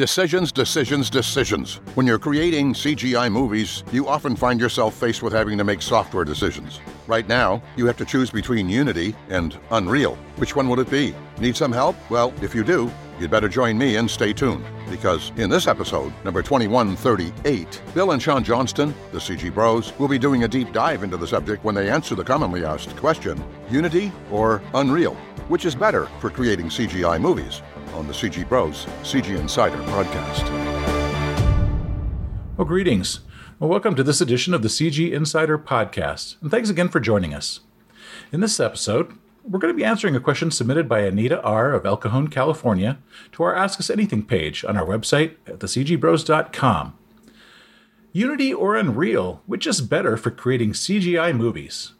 Decisions, decisions, decisions. When you're creating CGI movies, you often find yourself faced with having to make software decisions. Right now, you have to choose between Unity and Unreal. Which one would it be? Need some help? Well, if you do, you'd better join me and stay tuned. Because in this episode, number 2138, Bill and Sean Johnston, the CG Bros, will be doing a deep dive into the subject when they answer the commonly asked question Unity or Unreal? Which is better for creating CGI movies? On the CG Bros CG Insider podcast. Well, greetings. Well, welcome to this edition of the CG Insider podcast, and thanks again for joining us. In this episode, we're going to be answering a question submitted by Anita R. of El Cajon, California, to our Ask Us Anything page on our website at thecgbros.com. Unity or Unreal, which is better for creating CGI movies?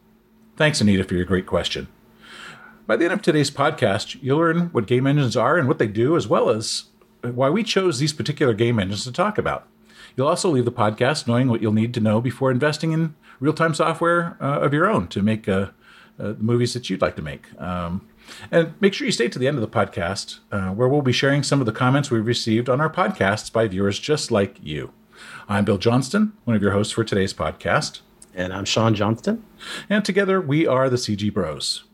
Thanks, Anita, for your great question. By the end of today's podcast, you'll learn what game engines are and what they do, as well as why we chose these particular game engines to talk about. You'll also leave the podcast knowing what you'll need to know before investing in real time software uh, of your own to make uh, uh, movies that you'd like to make. Um, and make sure you stay to the end of the podcast, uh, where we'll be sharing some of the comments we've received on our podcasts by viewers just like you. I'm Bill Johnston, one of your hosts for today's podcast. And I'm Sean Johnston. And together we are the CG Bros.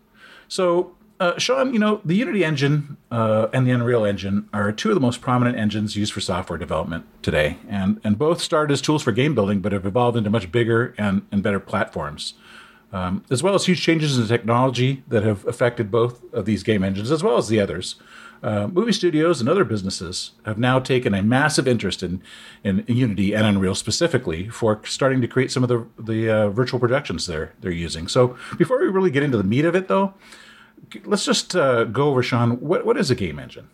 So, uh, Sean, you know, the Unity engine uh, and the Unreal engine are two of the most prominent engines used for software development today. And, and both started as tools for game building, but have evolved into much bigger and, and better platforms. Um, as well as huge changes in technology that have affected both of these game engines, as well as the others. Uh, movie studios and other businesses have now taken a massive interest in, in Unity and Unreal specifically for starting to create some of the the uh, virtual productions they're they're using. So before we really get into the meat of it, though, let's just uh, go over Sean. What what is a game engine?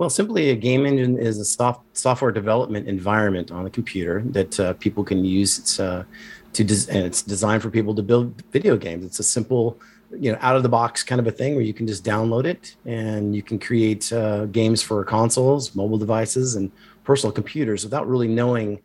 Well, simply a game engine is a soft, software development environment on a computer that uh, people can use. It's uh, to des- and it's designed for people to build video games. It's a simple you know out of the box kind of a thing where you can just download it and you can create uh, games for consoles mobile devices and personal computers without really knowing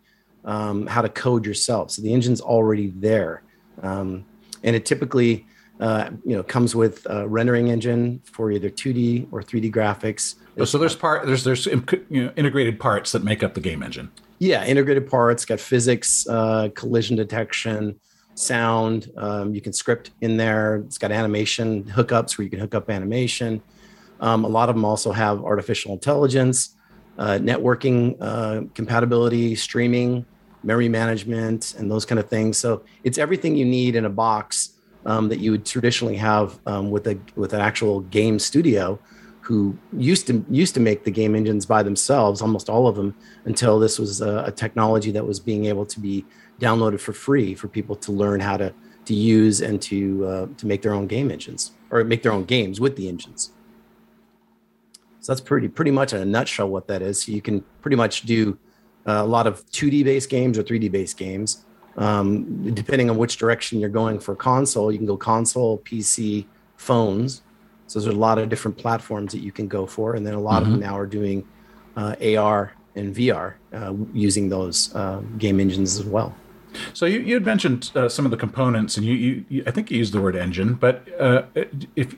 um, how to code yourself. So the engine's already there. Um, and it typically uh, you know comes with a rendering engine for either 2d or 3d graphics. Oh, so there's part there's there's you know, integrated parts that make up the game engine yeah integrated parts got physics uh, collision detection sound. Um, you can script in there. It's got animation hookups where you can hook up animation. Um, a lot of them also have artificial intelligence, uh, networking uh, compatibility, streaming, memory management, and those kind of things. So it's everything you need in a box um, that you would traditionally have um, with a with an actual game studio, who used to used to make the game engines by themselves, almost all of them, until this was a, a technology that was being able to be downloaded for free for people to learn how to to use and to uh, to make their own game engines or make their own games with the engines. So that's pretty pretty much in a nutshell what that is. So you can pretty much do uh, a lot of 2D based games or 3D based games. Um, depending on which direction you're going for console, you can go console, PC, phones. So there's a lot of different platforms that you can go for, and then a lot mm-hmm. of them now are doing uh, AR and VR uh, using those uh, game engines as well. So you, you had mentioned uh, some of the components, and you, you, you, I think you used the word engine, but uh, if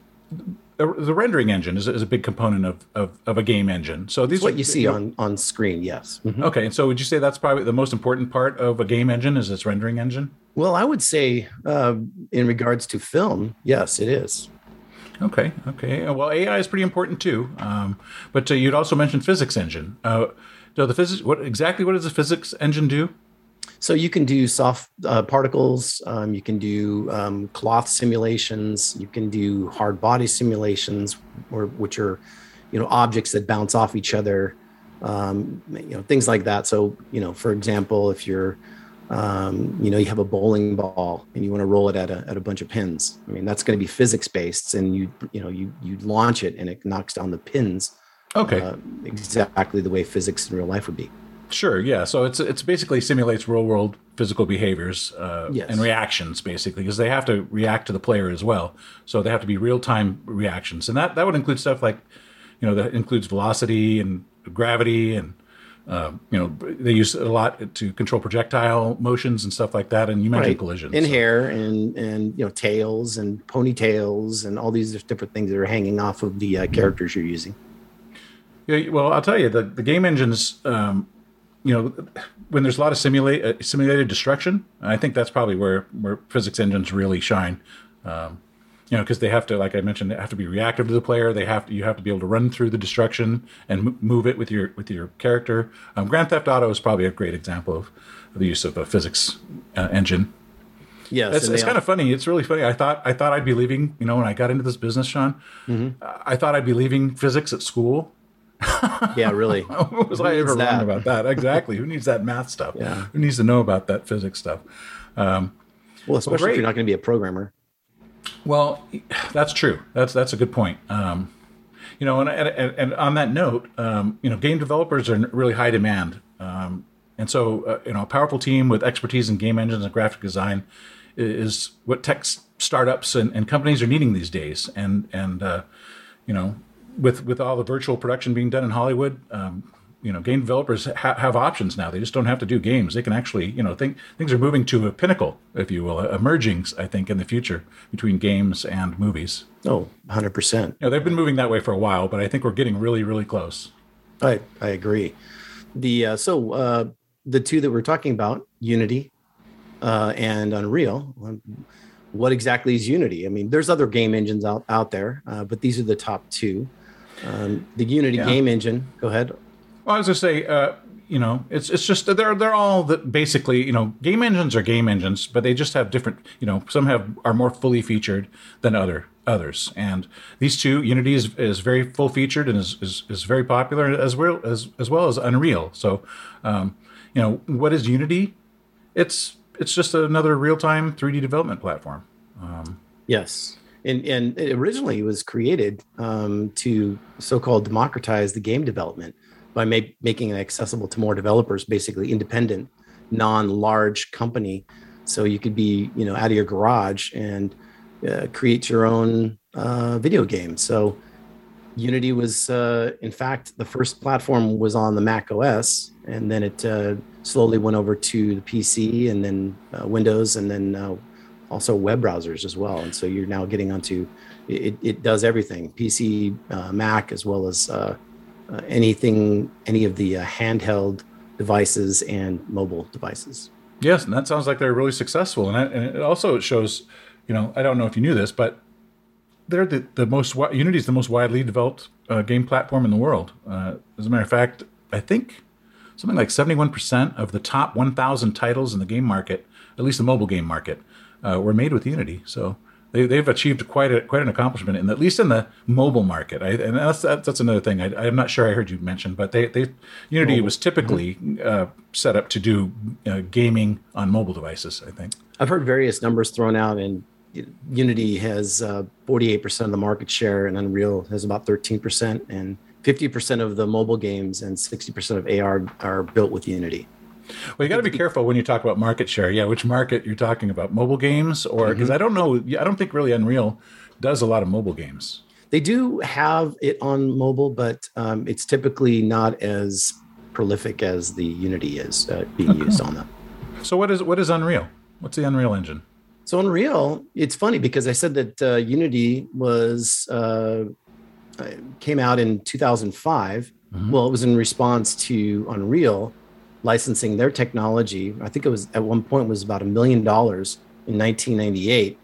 the rendering engine is, is, a big component of, of, of, a game engine. So these what are, you see on, on screen, yes. Mm-hmm. Okay, and so would you say that's probably the most important part of a game engine is its rendering engine? Well, I would say uh, in regards to film, yes, it is. Okay, okay. Well, AI is pretty important too, um, but uh, you'd also mentioned physics engine. Uh, so the physics, what exactly what does the physics engine do? So you can do soft uh, particles, um, you can do um, cloth simulations, you can do hard body simulations, or which are, you know, objects that bounce off each other, um, you know, things like that. So you know, for example, if you're, um, you know, you have a bowling ball and you want to roll it at a at a bunch of pins. I mean, that's going to be physics based, and you you know you you launch it and it knocks down the pins. Okay. Uh, exactly the way physics in real life would be. Sure. Yeah. So it's it's basically simulates real world physical behaviors uh, yes. and reactions, basically, because they have to react to the player as well. So they have to be real time reactions, and that that would include stuff like, you know, that includes velocity and gravity, and uh, you know, they use a lot to control projectile motions and stuff like that. And you mentioned right. collisions, in so. hair, and and you know, tails and ponytails, and all these different things that are hanging off of the uh, characters you're using. Yeah, well, I'll tell you the, the game engines. Um, you know, when there's a lot of simulate uh, simulated destruction, I think that's probably where where physics engines really shine. Um, you know, because they have to, like I mentioned, they have to be reactive to the player. They have to, you have to be able to run through the destruction and m- move it with your with your character. Um, Grand Theft Auto is probably a great example of, of the use of a physics uh, engine. Yeah, It's, it's kind of funny. It's really funny. I thought I thought I'd be leaving. You know, when I got into this business, Sean, Mm-hmm. I thought I'd be leaving physics at school. yeah, really. What was Who I ever wrong about that? Exactly. Who needs that math stuff? Yeah. Who needs to know about that physics stuff? Well, especially if you're not going to be a programmer. Well, that's true. That's that's a good point. Um, you know, and, and and on that note, um, you know, game developers are in really high demand, um, and so uh, you know, a powerful team with expertise in game engines and graphic design is what tech startups and, and companies are needing these days. And and uh, you know, with with all the virtual production being done in Hollywood. Um, you know, game developers ha- have options now. They just don't have to do games. They can actually, you know, think things are moving to a pinnacle, if you will, emerging. I think in the future between games and movies. Oh, 100%. You know, they've been moving that way for a while, but I think we're getting really, really close. I, I agree. The uh, so uh, the two that we're talking about, Unity uh, and Unreal. um, What exactly is Unity? I mean, there's other game engines out out there, uh, but these are the top two. Um, the Unity Yeah. game engine. Go ahead. Well, I was gonna say, uh, you know, it's it's just they're they're all the, basically, you know, game engines are game engines, but they just have different. You know, some have are more fully featured than other others, and these two, Unity is, is very full featured and is, is, is very popular as well as as well as Unreal. So, um, you know, what is Unity? It's it's just another real time 3D development platform. Yes. And, and it originally was created um, to so-called democratize the game development by ma- making it accessible to more developers, basically independent, non-large company. So you could be, you know, out of your garage and uh, create your own uh, video game. So Unity was, uh, in fact, the first platform was on the Mac OS, and then it uh, slowly went over to the PC, and then uh, Windows, and then uh, also web browsers as well. And so you're now getting onto it. It does everything: PC, uh, Mac, as well as uh, uh, anything, any of the uh, handheld devices and mobile devices. Yes, and that sounds like they're really successful, and, that, and it also shows, you know, I don't know if you knew this, but they're the, the most Unity is the most widely developed uh, game platform in the world. Uh, as a matter of fact, I think something like seventy-one percent of the top one thousand titles in the game market, at least the mobile game market, uh, were made with Unity. So they, they've achieved quite a quite an accomplishment, in at least in the mobile market. I, and that's that's that's another thing. I, I'm not sure I heard you mention, but they, they Unity was typically uh, set up to do uh, gaming on mobile devices. I think. I've heard various numbers thrown out, and Unity has uh, 48% of the market share, and Unreal has about 13%, and 50% of the mobile games and 60% of AR are built with Unity. Well, you got to be careful when you talk about market share. Yeah, which market you're talking about? Mobile games, or because I don't know. I don't think really Unreal does a lot of mobile games. They do have it on mobile, but um, it's typically not as prolific as the Unity is uh, being used on them. So what is what is Unreal? What's the Unreal Engine? So Unreal, it's funny because I said that uh, Unity was uh, uh, came out in 2005. Well, it was in response to Unreal licensing their technology. I think it was at one point was about a million dollars in 1998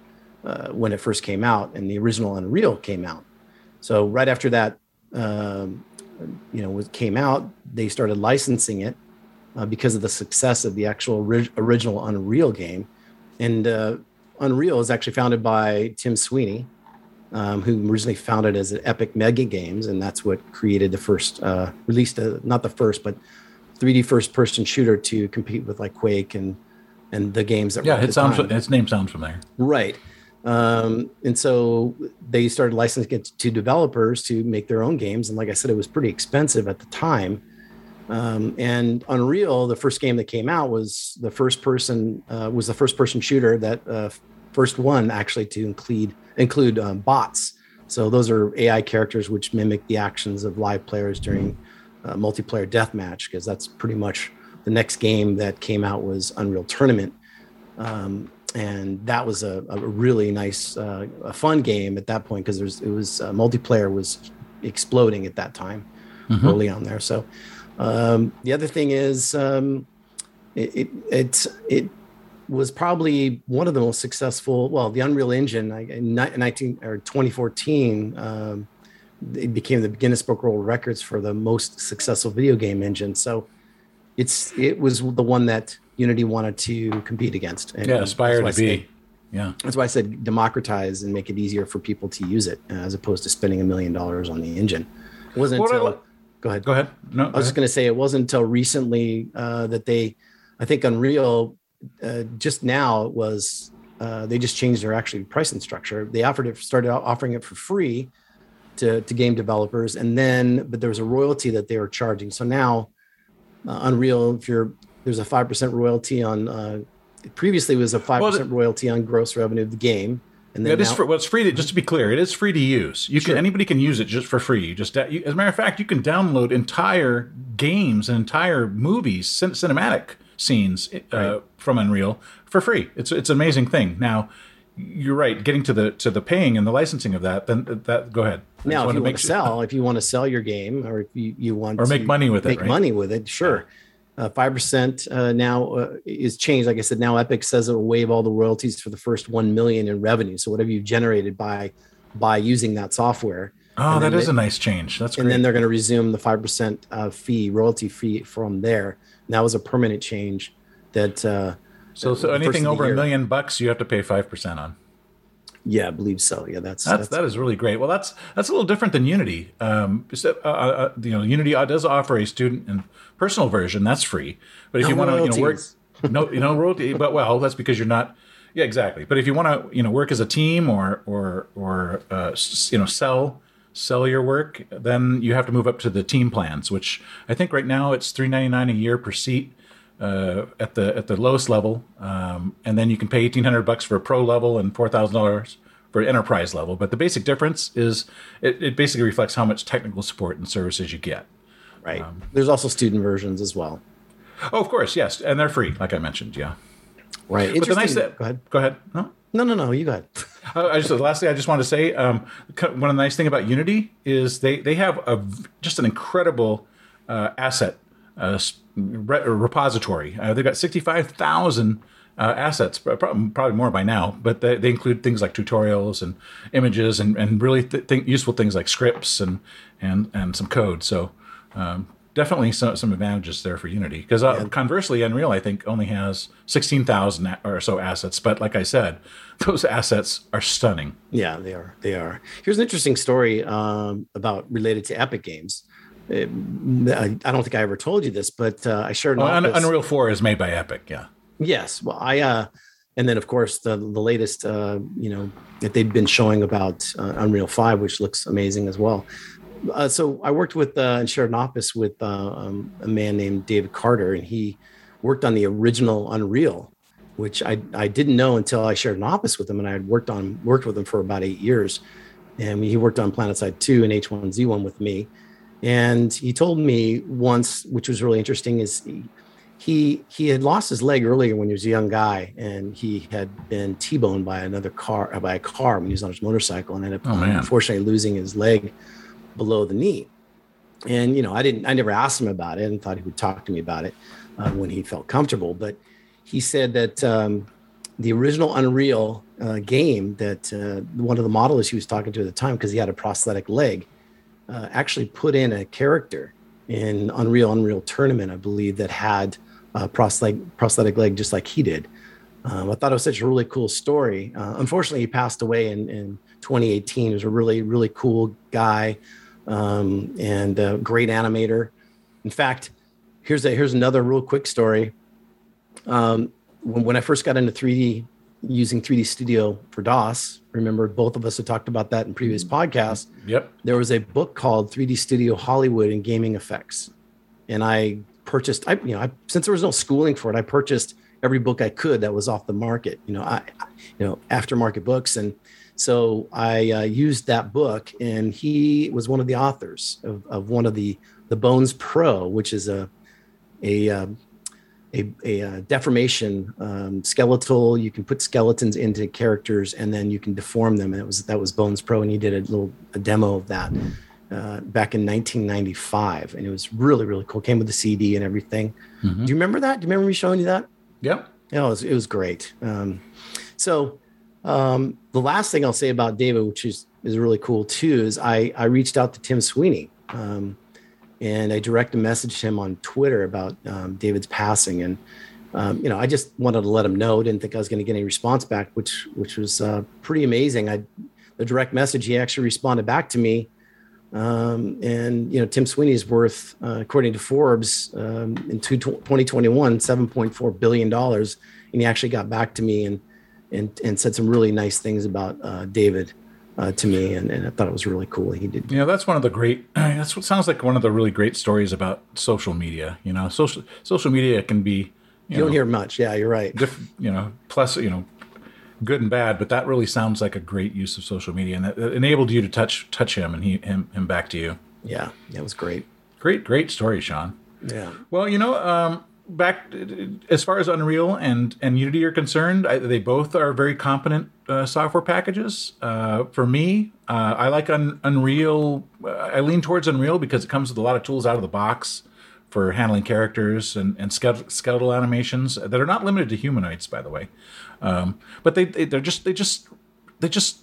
uh, when it first came out, and the original Unreal came out. So right after that, um, you know, was came out, they started licensing it uh, because of the success of the actual ori- original Unreal game, and uh, Unreal is actually founded by Tim Sweeney, um, who originally founded as Epic Mega Games, and that's what created the first, uh, released a, not the first, but 3D first person shooter to compete with like Quake and and the games that were Yeah, it sounds. time. Its name sounds familiar. Right. Um, and so they started licensing it to developers to make their own games. And like I said, it was pretty expensive at the time. Um, and Unreal, the first game that came out, was the first person uh, was the first person shooter that uh, first one actually to include include um, bots. So those are AI characters which mimic the actions of live players during uh, multiplayer deathmatch, because that's pretty much the next game that came out was Unreal Tournament. Um, and that was a, a really nice, uh, a fun game at that point because there's it was uh, multiplayer was exploding at that time. mm-hmm. early on there. So um, the other thing is um, it, it, it it was probably one of the most successful. Well, the Unreal Engine in 19 or 2014. It became the Guinness Book World Records for the most successful video game engine. So it's it was the one that Unity wanted to compete against. And yeah, aspire to be. yeah, that's why I said democratize and make it easier for people to use it, uh, as opposed to spending a million dollars on the engine. It wasn't what until. I, go ahead. Go ahead. No, I was just going to say it wasn't until recently uh, that they, I think Unreal, uh, just now was uh, they just changed their actually pricing structure. They offered it, started offering it for free to, to game developers, and then but there was a royalty that they were charging. So now, uh, Unreal, if you're there's a five percent royalty on. Uh, previously, was a five well, percent royalty on gross revenue of the game. And then it now, is for, well, it's free to just to be clear. It is free to use. You sure. can anybody can use it just for free. You just you, as a matter of fact, you can download entire games and entire movies, cin- cinematic scenes uh, right. from Unreal for free. It's it's an amazing thing. Now, you're right. Getting to the to the paying and the licensing of that, then that go ahead. Now, if you want to sell, if you want to sell your game, or if you, you want or make money with make it, make money with it, sure. Yeah uh, five uh, percent uh, now uh, is changed. Like I said, now Epic says it will waive all the royalties for the first one million in revenue. So whatever you've generated by by using that software. Oh, that is a nice change. That's and great. then they're going to resume the five percent uh, fee royalty fee from there. And that was a permanent change. That uh, so so anything over a million bucks, you have to pay five percent on. Yeah, I believe so. Yeah, that's, that's, that's that is really great. Well, that's that's a little different than Unity. Um, uh, uh, uh, you know, Unity does offer a student and personal version that's free. But if no you want to, you know, work, no, you know, royalty. But well, that's because you're not. Yeah, exactly. But if you want to, you know, work as a team or or or uh, you know, sell sell your work, then you have to move up to the team plans, which I think right now it's three ninety nine a year per seat. Uh, at the at the lowest level, um, and then you can pay eighteen hundred bucks for a pro level and four thousand dollars for enterprise level. But the basic difference is it, it, basically reflects how much technical support and services you get. Right. Um, There's also student versions as well. Oh, of course, yes, and they're free, like I mentioned. Yeah. Right. But the nice that, go ahead. Go ahead. No. No, no, no. You go ahead. I just lastly, I just want to say um, one of the nice thing about Unity is they they have a just an incredible uh, asset uh, repository. Uh, they've got 65,000 uh, assets, probably more by now, but they, they, include things like tutorials and images and, and really th- th- useful things like scripts and, and, and some code. So um, definitely some, some advantages there for Unity. Because uh, yeah. conversely, Unreal, I think, only has 16,000 or so assets. But like I said, those assets are stunning. Yeah, they are. They are. Here's an interesting story um, about related to Epic Games. I don't think I ever told you this, but uh, I shared. Well, Unreal Four is made by Epic. Yeah. Yes. Well, I. Uh, and then of course the the latest, uh, you know, that they've been showing about uh, Unreal Five, which looks amazing as well. Uh, so I worked with uh, and shared an office with uh, um, a man named David Carter, and he worked on the original Unreal, which I I didn't know until I shared an office with him, and I had worked on worked with him for about eight years, and he worked on PlanetSide Two and H1Z1 with me and he told me once, which was really interesting, is he, he he had lost his leg earlier when he was a young guy, and he had been T-boned by another car by a car when he was on his motorcycle, and ended up oh, unfortunately losing his leg below the knee. And you know, I didn't, I never asked him about it, and thought he would talk to me about it uh, when he felt comfortable. But he said that um, the original Unreal uh, game that uh, one of the modelers he was talking to at the time, because he had a prosthetic leg, uh, actually put in a character in Unreal Unreal Tournament, I believe, that had a prosthetic prosthetic leg just like he did. Um, I thought it was such a really cool story. Uh, unfortunately, he passed away in, in 2018. He was a really really cool guy um, and a great animator. In fact, here's a here's another real quick story. Um, when, when I first got into 3D using 3D Studio for DOS. Remember, both of us had talked about that in previous podcasts. Yep. There was a book called 3D Studio Hollywood and Gaming Effects, and I purchased. I you know, I, since there was no schooling for it, I purchased every book I could that was off the market. You know, I, you know, aftermarket books, and so I uh, used that book, and he was one of the authors of, of one of the the Bones Pro, which is a a um, a, a, a uh, deformation um, skeletal. You can put skeletons into characters, and then you can deform them. And it was that was Bones Pro, and he did a little a demo of that. uh, back in 1995, and it was really really cool. Came with the CD and everything. Mhm. Do you remember that? Do you remember me showing you that? Yep. Yeah, it was, it was great. Um, so um, the last thing I'll say about David, which is is really cool too, is I I reached out to Tim Sweeney, um, and I direct messaged him on Twitter about um, David's passing, and um, you know I just wanted to let him know. Didn't think I was going to get any response back, which which was uh, pretty amazing. I the direct message he actually responded back to me. Um, and you know, Tim Sweeney is worth, uh, according to Forbes, um, in two, 2021, 7.4 billion dollars. And he actually got back to me and and and said some really nice things about uh, David uh, to me, and, and I thought it was really cool. He did. You know, that's one of the great. That's what sounds like one of the really great stories about social media. You know, social social media can be. You, You know, don't hear much. Yeah, you're right. diff, you know, plus you know, good and bad. But that really sounds like a great use of social media, and it it enabled you to touch touch him and he him him back to you. Yeah, that was great. Great, great story, Sean. Yeah. Well, you know, um, back as far as Unreal and and Unity are concerned, I, they both are very competent uh, software packages. Uh, for me, uh, I like Un- Unreal. uh, I lean towards Unreal because it comes with a lot of tools out of the box for handling characters and, and skeletal, animations that are not limited to humanoids, by the way. Um, but they, they they're just they just they just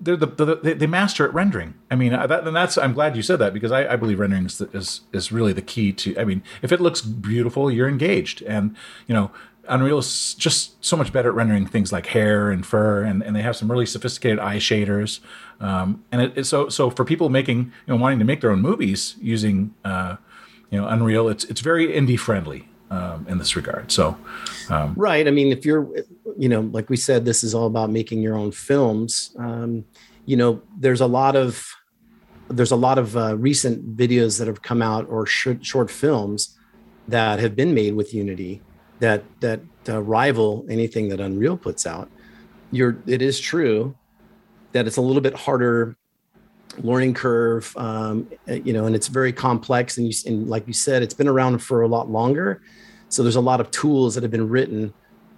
they're the, the they, they master at rendering. I mean, uh, that, and that's I'm glad you said that because I, I believe rendering is, is is really the key to. I mean, if it looks beautiful, you're engaged, and you know. Unreal is just so much better at rendering things like hair and fur, and, and they have some really sophisticated eye shaders. Um, and it, it's so so for people making you know wanting to make their own movies using uh, you know Unreal, it's it's very indie friendly um, in this regard. So Right. I mean, if you're, you know, like we said, this is all about making your own films. Um, you know, there's a lot of there's a lot of uh, recent videos that have come out or short, short films that have been made with Unity that that uh, rival anything that Unreal puts out. You're, it is true that it's a little bit harder learning curve, um, you know, and it's very complex. And you, and like you said, it's been around for a lot longer. So there's a lot of tools that have been written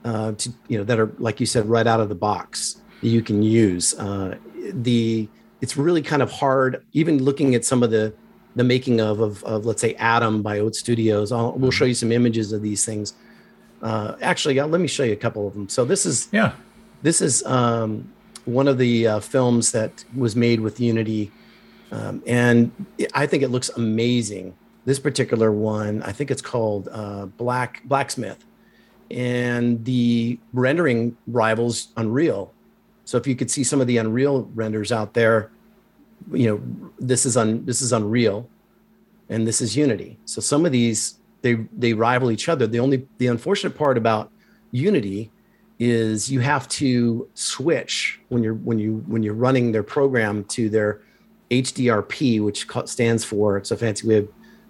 uh, to, you know, that are like you said, right out of the box that you can use. Uh, the it's really kind of hard, even looking at some of the the making of of, of let's say Adam by Oat Studios. I'll, we'll show you some images of these things. Uh, actually, let me show you a couple of them. So this is yeah, this is um, one of the uh, films that was made with Unity, um, and I think it looks amazing. This particular one, I think it's called uh, Black Blacksmith, and the rendering rivals Unreal. So if you could see some of the Unreal renders out there, you know this is un, this is Unreal, and this is Unity. So some of these they they rival each other. The only the unfortunate part about Unity is you have to switch when you're when you when you're running their program to their HDRP, which stands for it's a fancy way of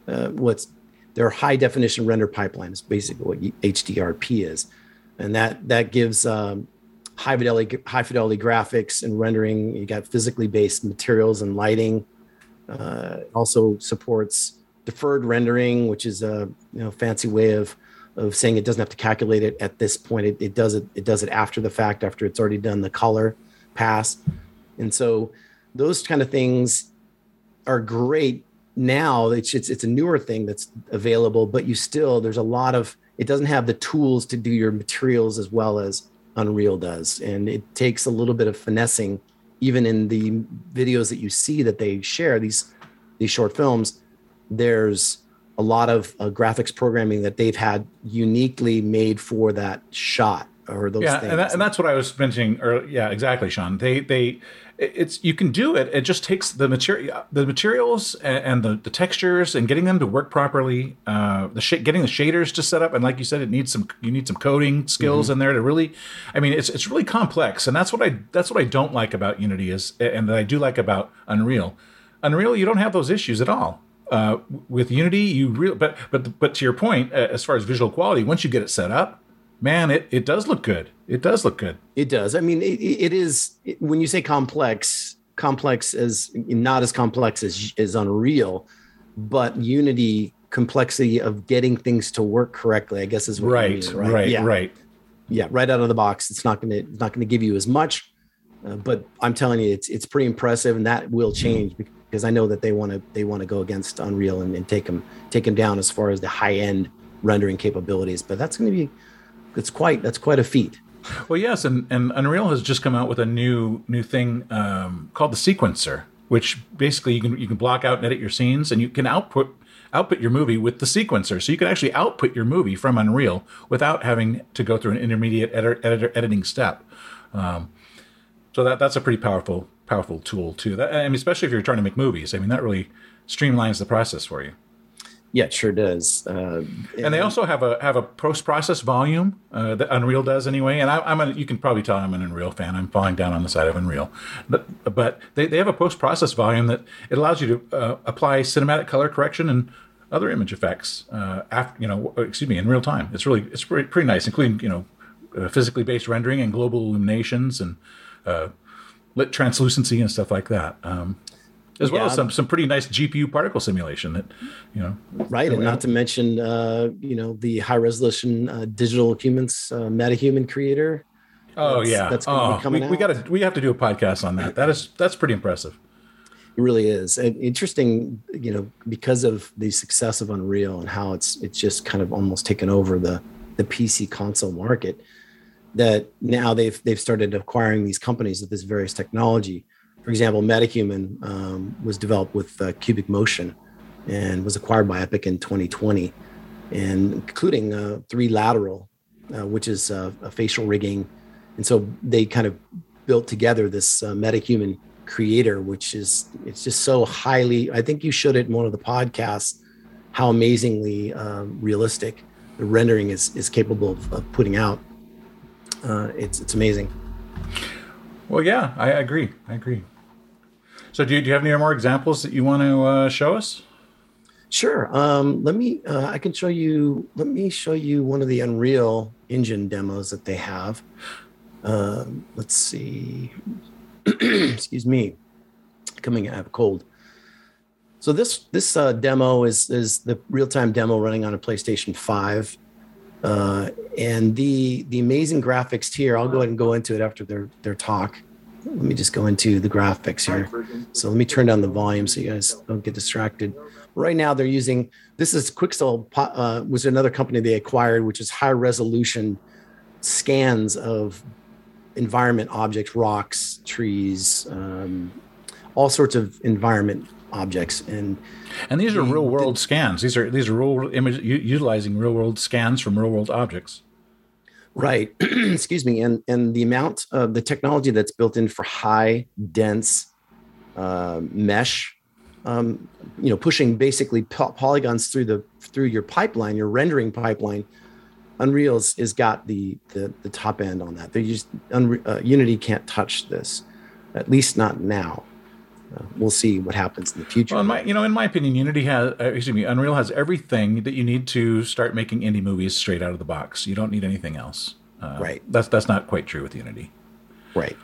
uh, what's their high definition render pipeline is basically what HDRP is, and that that gives um, high fidelity high fidelity graphics and rendering. You got physically based materials and lighting. Uh, also supports deferred rendering, which is a you know fancy way of of saying it doesn't have to calculate it at this point. It, it does it. It does it after the fact, after it's already done the color pass, and so those kind of things are great now. It's it's it's a newer thing that's available, but you still there's a lot of it doesn't have the tools to do your materials as well as Unreal does, and it takes a little bit of finessing, even in the videos that you see that they share these these short films. There's a lot of uh, graphics programming that they've had uniquely made for that shot or those yeah, things. and, that, and that's what I was mentioning. Or yeah, exactly, Sean. They they it's you can do it. It just takes the material, the materials, and, and the, the textures, and getting them to work properly. Uh, the sh- getting the shaders to set up, and like you said, it needs some you need some coding skills Mm-hmm. in there to really. I mean, it's it's really complex, and that's what I that's what I don't like about Unity is, and that I do like about Unreal. Unreal, you don't have those issues at all. Uh, with Unity, you really, but but but to your point, uh, as far as visual quality, once you get it set up, man, it, it does look good. It does look good. It does. I mean, it, it is it- when you say complex, complex as not as complex as as Unreal, but Unity complexity of getting things to work correctly. I guess is what you Right, mean, right, right, yeah, right. yeah, right out of the box. It's not going to it's not going to give you as much, uh, but I'm telling you, it's it's pretty impressive, and that will change. Because I know that they want to they want to go against Unreal and, and take them take them down as far as the high end rendering capabilities. But that's going to be it's quite that's quite a feat. Well, yes, and, and Unreal has just come out with a new new thing um, called the sequencer, which basically you can you can block out and edit your scenes, and you can output output your movie with the sequencer. So you can actually output your movie from Unreal without having to go through an intermediate edit, editor editing step. Um, so that that's a pretty powerful powerful tool too. That, I mean, especially if you're trying to make movies. I mean, that really streamlines the process for you. Yeah, it sure does. Uh, and they also have a have a post process volume uh, that Unreal does anyway. And I, am a, you can probably tell I'm an Unreal fan. I'm falling down on the side of Unreal, but but they, they have a post process volume that it allows you to uh, apply cinematic color correction and other image effects uh, after you know excuse me in real time. It's really it's pretty, pretty nice, including you know uh, physically based rendering and global illuminations and uh, lit translucency and stuff like that. Um, as well yeah. as some some pretty nice GPU particle simulation that you know. Right, and not to mention uh, you know the high resolution uh, digital humans uh, MetaHuman creator. Oh that's, yeah, that's oh, we, we got to we have to do a podcast on that. That is that's pretty impressive. It really is and interesting, you know, because of the success of Unreal and how it's it's just kind of almost taken over the the PC console market. That now they've they've started acquiring these companies with this various technology for example, MetaHuman um, was developed with uh, Cubic Motion and was acquired by Epic in 2020, and including uh, 3Lateral, uh, which is uh, a facial rigging. And so they kind of built together this uh, MetaHuman creator, which is it's just so highly. I think you showed it in one of the podcasts how amazingly um, realistic the rendering is is capable of, of putting out. Uh, it's it's amazing. Well, yeah, I agree. I agree. So, do you, do you have any more examples that you want to uh, show us? Sure. Um, let me. Uh, I can show you. Let me show you one of the Unreal Engine demos that they have. Um, let's see. Excuse me. Coming, I have a cold. So this this uh, demo is is the real time demo running on a PlayStation Five, uh, and the the amazing graphics here. I'll go ahead and go into it after their their talk let me just go into the graphics here. So let me turn down the volume so you guys don't get distracted. Right now, they're using this is Quixel, uh, was another company they acquired, which is high resolution scans of environment objects, rocks, trees, um, all sorts of environment objects, and and these are real world the, scans. These are these are real image utilizing real world scans from real world objects. Right. Excuse me. And and the amount of the technology that's built in for high dense uh, mesh, um, you know, pushing basically po- polygons through the through your pipeline, your rendering pipeline. Unreal's is got the, the the top end on that. They just Unre- uh, Unity can't touch this, at least not now. Uh, we'll see what happens in the future. Well, in my, you know, in my opinion, Unity has, uh, excuse me, Unreal has everything that you need to start making indie movies straight out of the box. You don't need anything else. Uh, right. That's that's not quite true with Unity. Right.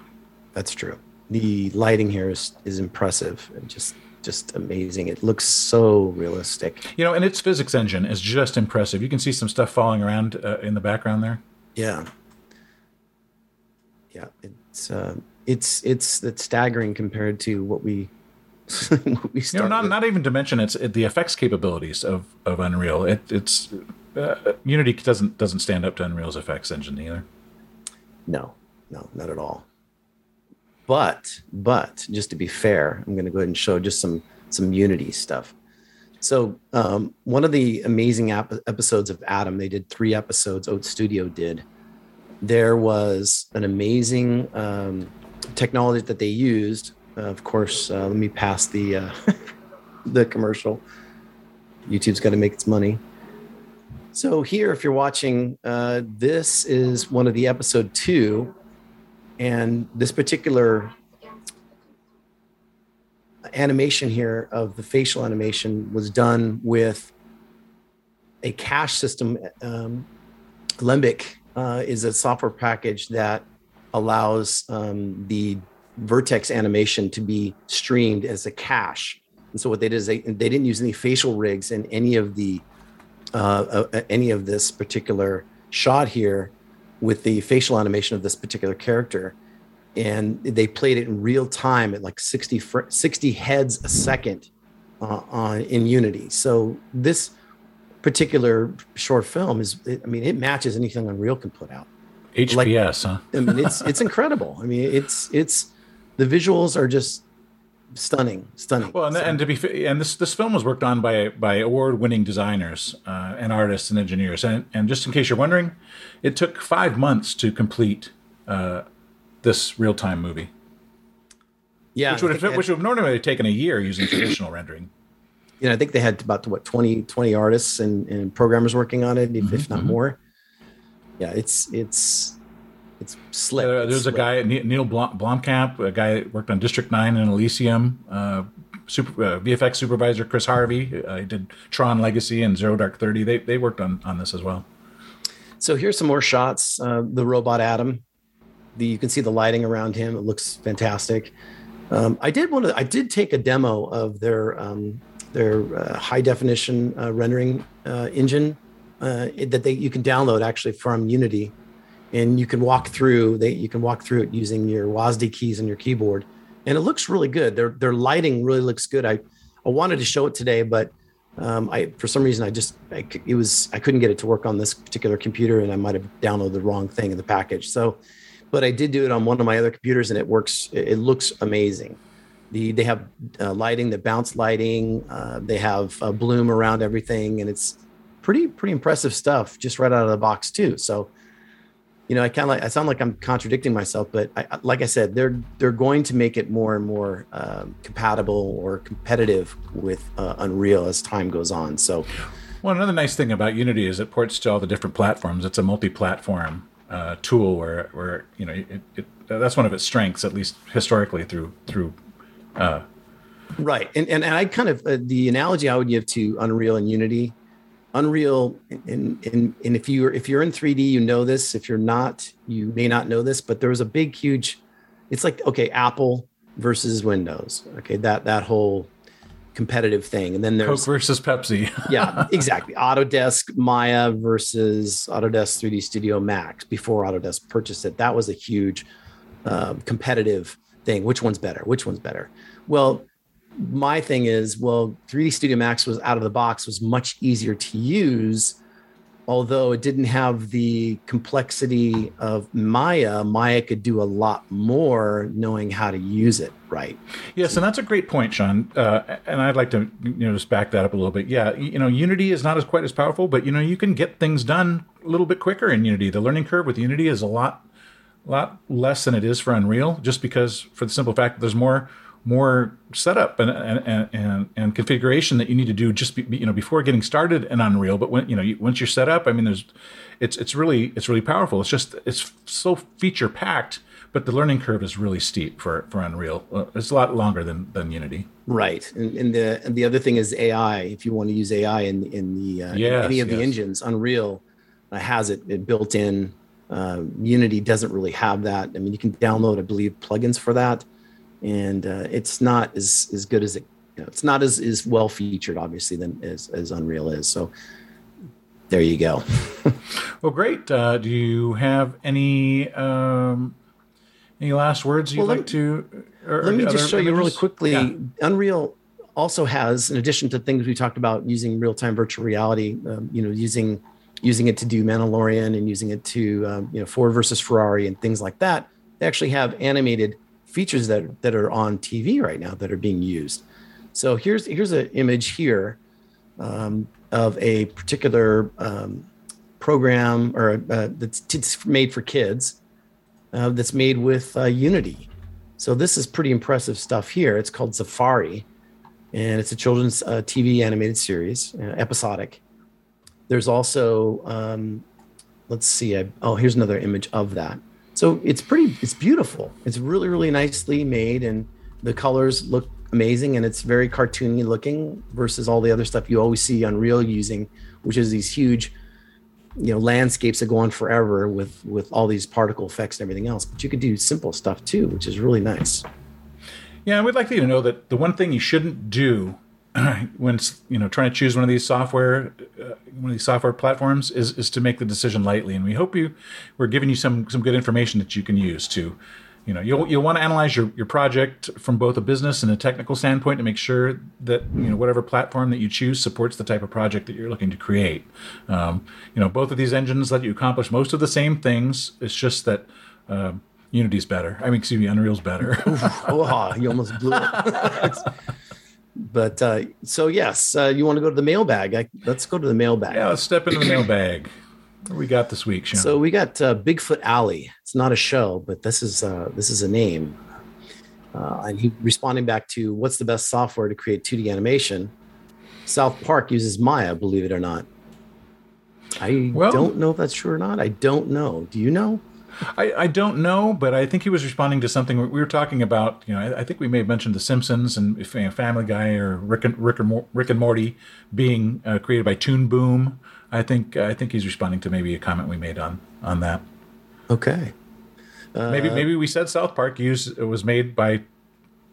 That's true. The lighting here is is impressive and just just amazing. It looks so realistic. You know, and its physics engine is just impressive. You can see some stuff falling around uh, in the background there. Yeah. Yeah, it's uh, it's it's it's staggering compared to what we what we you know, not with. not even to mention it's it, the effects capabilities of of Unreal. It, it's uh, Unity doesn't doesn't stand up to Unreal's effects engine either. No, no, not at all. But but just to be fair, I'm going to go ahead and show just some some Unity stuff. So um, one of the amazing ap- episodes of Adam, they did three episodes. Oat Studio did. There was an amazing um, technology that they used. Uh, of course, uh, let me pass the uh, the commercial. YouTube's got to make its money. So here, if you're watching, uh, this is one of the episode two, and this particular animation here of the facial animation was done with a cache system. Um, Alembic uh, is a software package that allows um, the vertex animation to be streamed as a cache. And so what they did is they, they didn't use any facial rigs in any of the uh, uh, any of this particular shot here with the facial animation of this particular character. and they played it in real time at like 60 60 heads a second uh, on in Unity. So this particular short film is, I mean, it matches anything Unreal can put out. HPS, like, huh? I mean, it's it's incredible. I mean, it's it's the visuals are just stunning, stunning. Well, and, and to be fair, and this this film was worked on by by award winning designers uh, and artists and engineers. And and just in case you're wondering, it took five months to complete uh, this real time movie. Yeah, which would have, which would have normally taken a year using traditional rendering. You know, I think they had about what 20, 20 artists and, and programmers working on it, if, mm-hmm. if not mm-hmm. more. Yeah, it's it's it's slick. Uh, there's slick. a guy Neil Blomkamp, a guy that worked on District Nine and Elysium. Uh, super, uh, VFX supervisor Chris Harvey. Uh, did Tron Legacy and Zero Dark Thirty. They they worked on on this as well. So here's some more shots. Uh, the robot Adam the, you can see the lighting around him. It looks fantastic. Um, I did want to. I did take a demo of their um, their uh, high definition uh, rendering uh, engine uh, that they you can download actually from Unity, and you can walk through. They you can walk through it using your WASD keys on your keyboard, and it looks really good. Their their lighting really looks good. I I wanted to show it today, but um, I for some reason I just I, it was I couldn't get it to work on this particular computer, and I might have downloaded the wrong thing in the package. So but I did do it on one of my other computers and it works. It looks amazing. The, they have uh, lighting, the bounce lighting. Uh, they have a bloom around everything, and it's pretty pretty impressive stuff just right out of the box too. So, you know, I kind of like I sound like I'm contradicting myself, but I, like I said, they're they're going to make it more and more uh, compatible or competitive with uh, Unreal as time goes on. So. Well, another nice thing about Unity is it ports to all the different platforms. It's a multi-platform uh, tool where where you know it, it, that's one of its strengths at least historically through through uh, right and, and and i kind of uh, the analogy i would give to unreal and unity unreal and, and and if you're if you're in 3d you know this if you're not you may not know this but there was a big huge it's like okay apple versus windows okay that that whole competitive thing. And then there's Coke versus Pepsi. yeah, exactly. Autodesk Maya versus Autodesk 3D Studio Max before Autodesk purchased it. That was a huge uh, competitive thing. Which one's better? Which one's better? Well, my thing is, well, 3D Studio Max was out of the box, was much easier to use although it didn't have the complexity of Maya, Maya could do a lot more knowing how to use it right. Yes, and that's a great point, Sean. Uh, and I'd like to you know just back that up a little bit. Yeah, you know, Unity is not as quite as powerful, but you know, you can get things done a little bit quicker in Unity. The learning curve with Unity is a lot, lot less than it is for Unreal, just because for the simple fact that there's more more setup and, and, and, and configuration that you need to do just be, you know before getting started in Unreal. But when you know you, once you're set up, I mean, there's it's it's really it's really powerful. It's just it's so feature packed, but the learning curve is really steep for for Unreal. Uh, it's a lot longer than than Unity. Right, and, and the and the other thing is AI. If you want to use AI in in the uh, yes, in any of yes. the engines, Unreal uh, has it, it built in. Uh, Unity doesn't really have that. I mean, you can download, I believe, plugins for that and uh, it's not as as good as it. You know, it's not as as well featured, obviously, than as as Unreal is. So there you go. well, great. Uh, do you have any um, any last words you'd well, like to? Or, let me just show images? you really quickly. Yeah. Unreal also has, in addition to things we talked about using real time virtual reality, um, you know, using using it to do Mandalorian and using it to um, you know Ford versus Ferrari and things like that. They actually have animated features that that are on TV right now that are being used. So here's here's an image here um, of a particular um, program or uh, that's, that's made for kids uh, that's made with uh, Unity. So this is pretty impressive stuff here. It's called Safari, and it's a children's uh, TV animated series, uh, episodic. There's also um, let's see. I, oh, here's another image of that so it's pretty it's beautiful. It's really really nicely made and the colors look amazing and it's very cartoony looking versus all the other stuff you always see unreal using which is these huge you know landscapes that go on forever with with all these particle effects and everything else. But you could do simple stuff too which is really nice. Yeah and we'd like you to know that the one thing you shouldn't do when you know trying to choose one of these software uh, one of these software platforms is is to make the decision lightly and we hope you we're giving you some some good information that you can use to you know you'll you'll want to analyze your, your project from both a business and a technical standpoint to make sure that you know whatever platform that you choose supports the type of project that you're looking to create. Um, you know, both of these engines let you accomplish most of the same things. It's just that. Uh, Unity's better. I mean, excuse me, Unreal's better. oh, you almost blew it. but uh, so yes, uh, you want to go to the mailbag? I, let's go to the mailbag. Yeah, let's step into the mailbag. What we got this week, Sean? So we got uh, Bigfoot Alley. It's not a show, but this is uh, this is a name. Uh, and he responding back to what's the best software to create 2D animation. South Park uses Maya, believe it or not. I well, don't know if that's true or not. I don't know. Do you know? I, I don't know, but I think he was responding to something we were talking about. You know, I, I think we may have mentioned The Simpsons and you know, Family Guy or Rick and Rick, and, Rick and Morty being uh, created by Toon Boom. I think I think he's responding to maybe a comment we made on on that. Okay. Uh, maybe maybe we said South Park used it was made by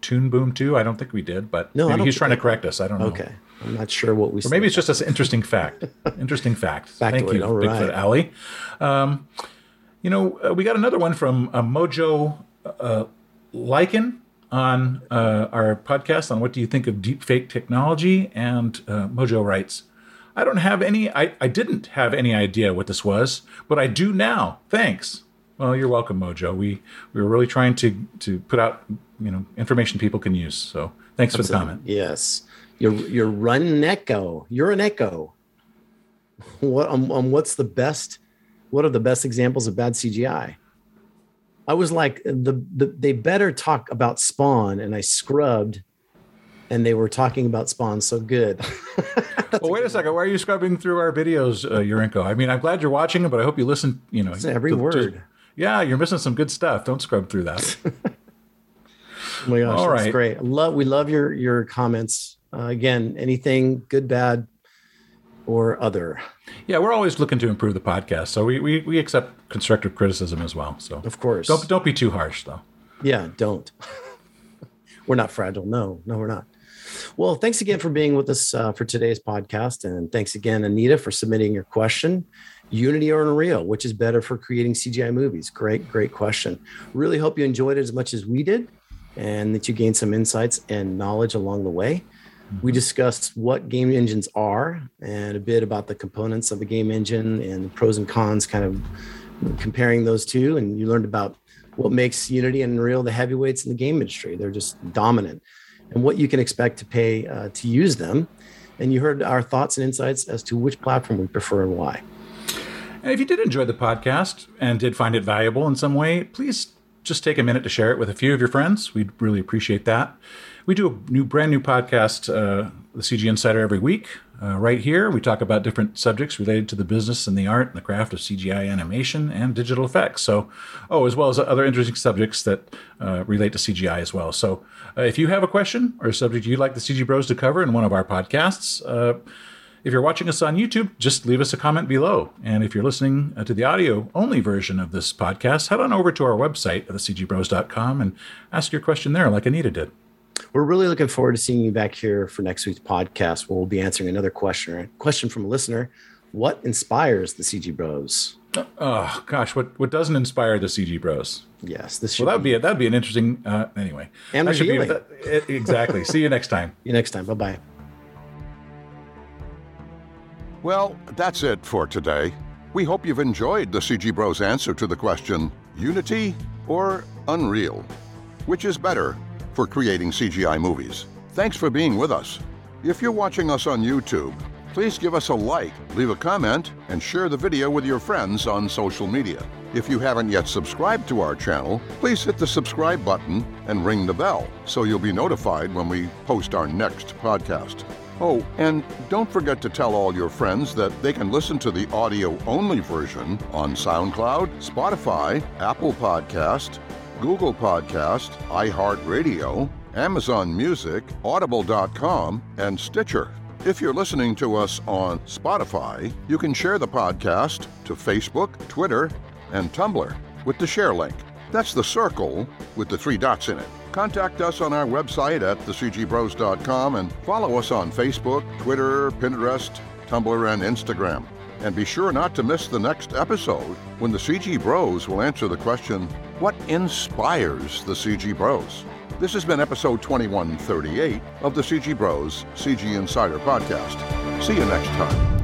Toon Boom too. I don't think we did, but no, maybe he's trying to correct us. I don't know. Okay. I'm not sure what we. Or maybe it's just an interesting fact. interesting fact. Thank you, All Bigfoot right. Alley. Um, you know, uh, we got another one from uh, Mojo uh, on uh, our podcast on what do you think of deepfake technology, and uh, Mojo writes. I don't have any. I, I didn't have any idea what this was, but I do now. Thanks. Well, you're welcome, Mojo. We we were really trying to to put out you know information people can use. So thanks Absolutely. for the comment. Yes, you're you're run echo. You're an echo. What um, um what's the best? What are the best examples of bad CGI? I was like the, the they better talk about Spawn, and I scrubbed and they were talking about Spawn so good. well, wait a second. Why are you scrubbing through our videos, uh, Yurinko? I mean, I'm glad you're watching it, but I hope you listen. You know, every to, word. To, yeah, you're missing some good stuff. Don't scrub through that. oh my gosh, All right. great. Love we love your your comments. Uh, again, anything good, bad, or other. Yeah, we're always looking to improve the podcast, so we we, we accept constructive criticism as well. So of course, don't don't be too harsh though. Yeah, don't. we're not fragile. No, no, we're not. Well, thanks again for being with us uh, for today's podcast. And thanks again, Anita, for submitting your question. Unity or Unreal, which is better for creating CGI movies? Great, great question. Really hope you enjoyed it as much as we did and that you gained some insights and knowledge along the way. We mm-hmm. discussed what game engines are and a bit about the components of a game engine and the pros and cons, kind of comparing those two. And you learned about what makes Unity and Unreal the heavyweights in the game industry. They're just dominant and what you can expect to pay uh, to use them. And you heard our thoughts and insights as to which platform we prefer and why. And if you did enjoy the podcast and did find it valuable in some way, please just take a minute to share it with a few of your friends. We'd really appreciate that. We do a new, brand new podcast, uh, the CG Insider, every week. Uh, right here, we talk about different subjects related to the business and the art and the craft of CGI animation and digital effects. So, oh, as well as other interesting subjects that uh, relate to CGI as well. So, uh, if you have a question or a subject you'd like the CG Bros to cover in one of our podcasts, uh, if you're watching us on YouTube, just leave us a comment below. And if you're listening uh, to the audio only version of this podcast, head on over to our website at thecgbros.com and ask your question there, like Anita did. We're really looking forward to seeing you back here for next week's podcast, where we'll be answering another question. Question from a listener: What inspires the CG Bros? Oh gosh, what what doesn't inspire the CG Bros? Yes, this. Well, that'd be, be that'd be an interesting. Uh, anyway, and that be, that, exactly. See you next time. See you next time. Bye bye. Well, that's it for today. We hope you've enjoyed the CG Bros answer to the question Unity or Unreal? Which is better? for creating CGI movies. Thanks for being with us. If you're watching us on YouTube, please give us a like, leave a comment, and share the video with your friends on social media. If you haven't yet subscribed to our channel, please hit the subscribe button and ring the bell so you'll be notified when we post our next podcast. Oh, and don't forget to tell all your friends that they can listen to the audio only version on SoundCloud, Spotify, Apple Podcast, Google Podcast, iHeartRadio, Amazon Music, Audible.com, and Stitcher. If you're listening to us on Spotify, you can share the podcast to Facebook, Twitter, and Tumblr with the share link. That's the circle with the three dots in it. Contact us on our website at thecgbros.com and follow us on Facebook, Twitter, Pinterest, Tumblr, and Instagram. And be sure not to miss the next episode when the CG Bros will answer the question What inspires the CG Bros? This has been episode 2138 of the CG Bros CG Insider Podcast. See you next time.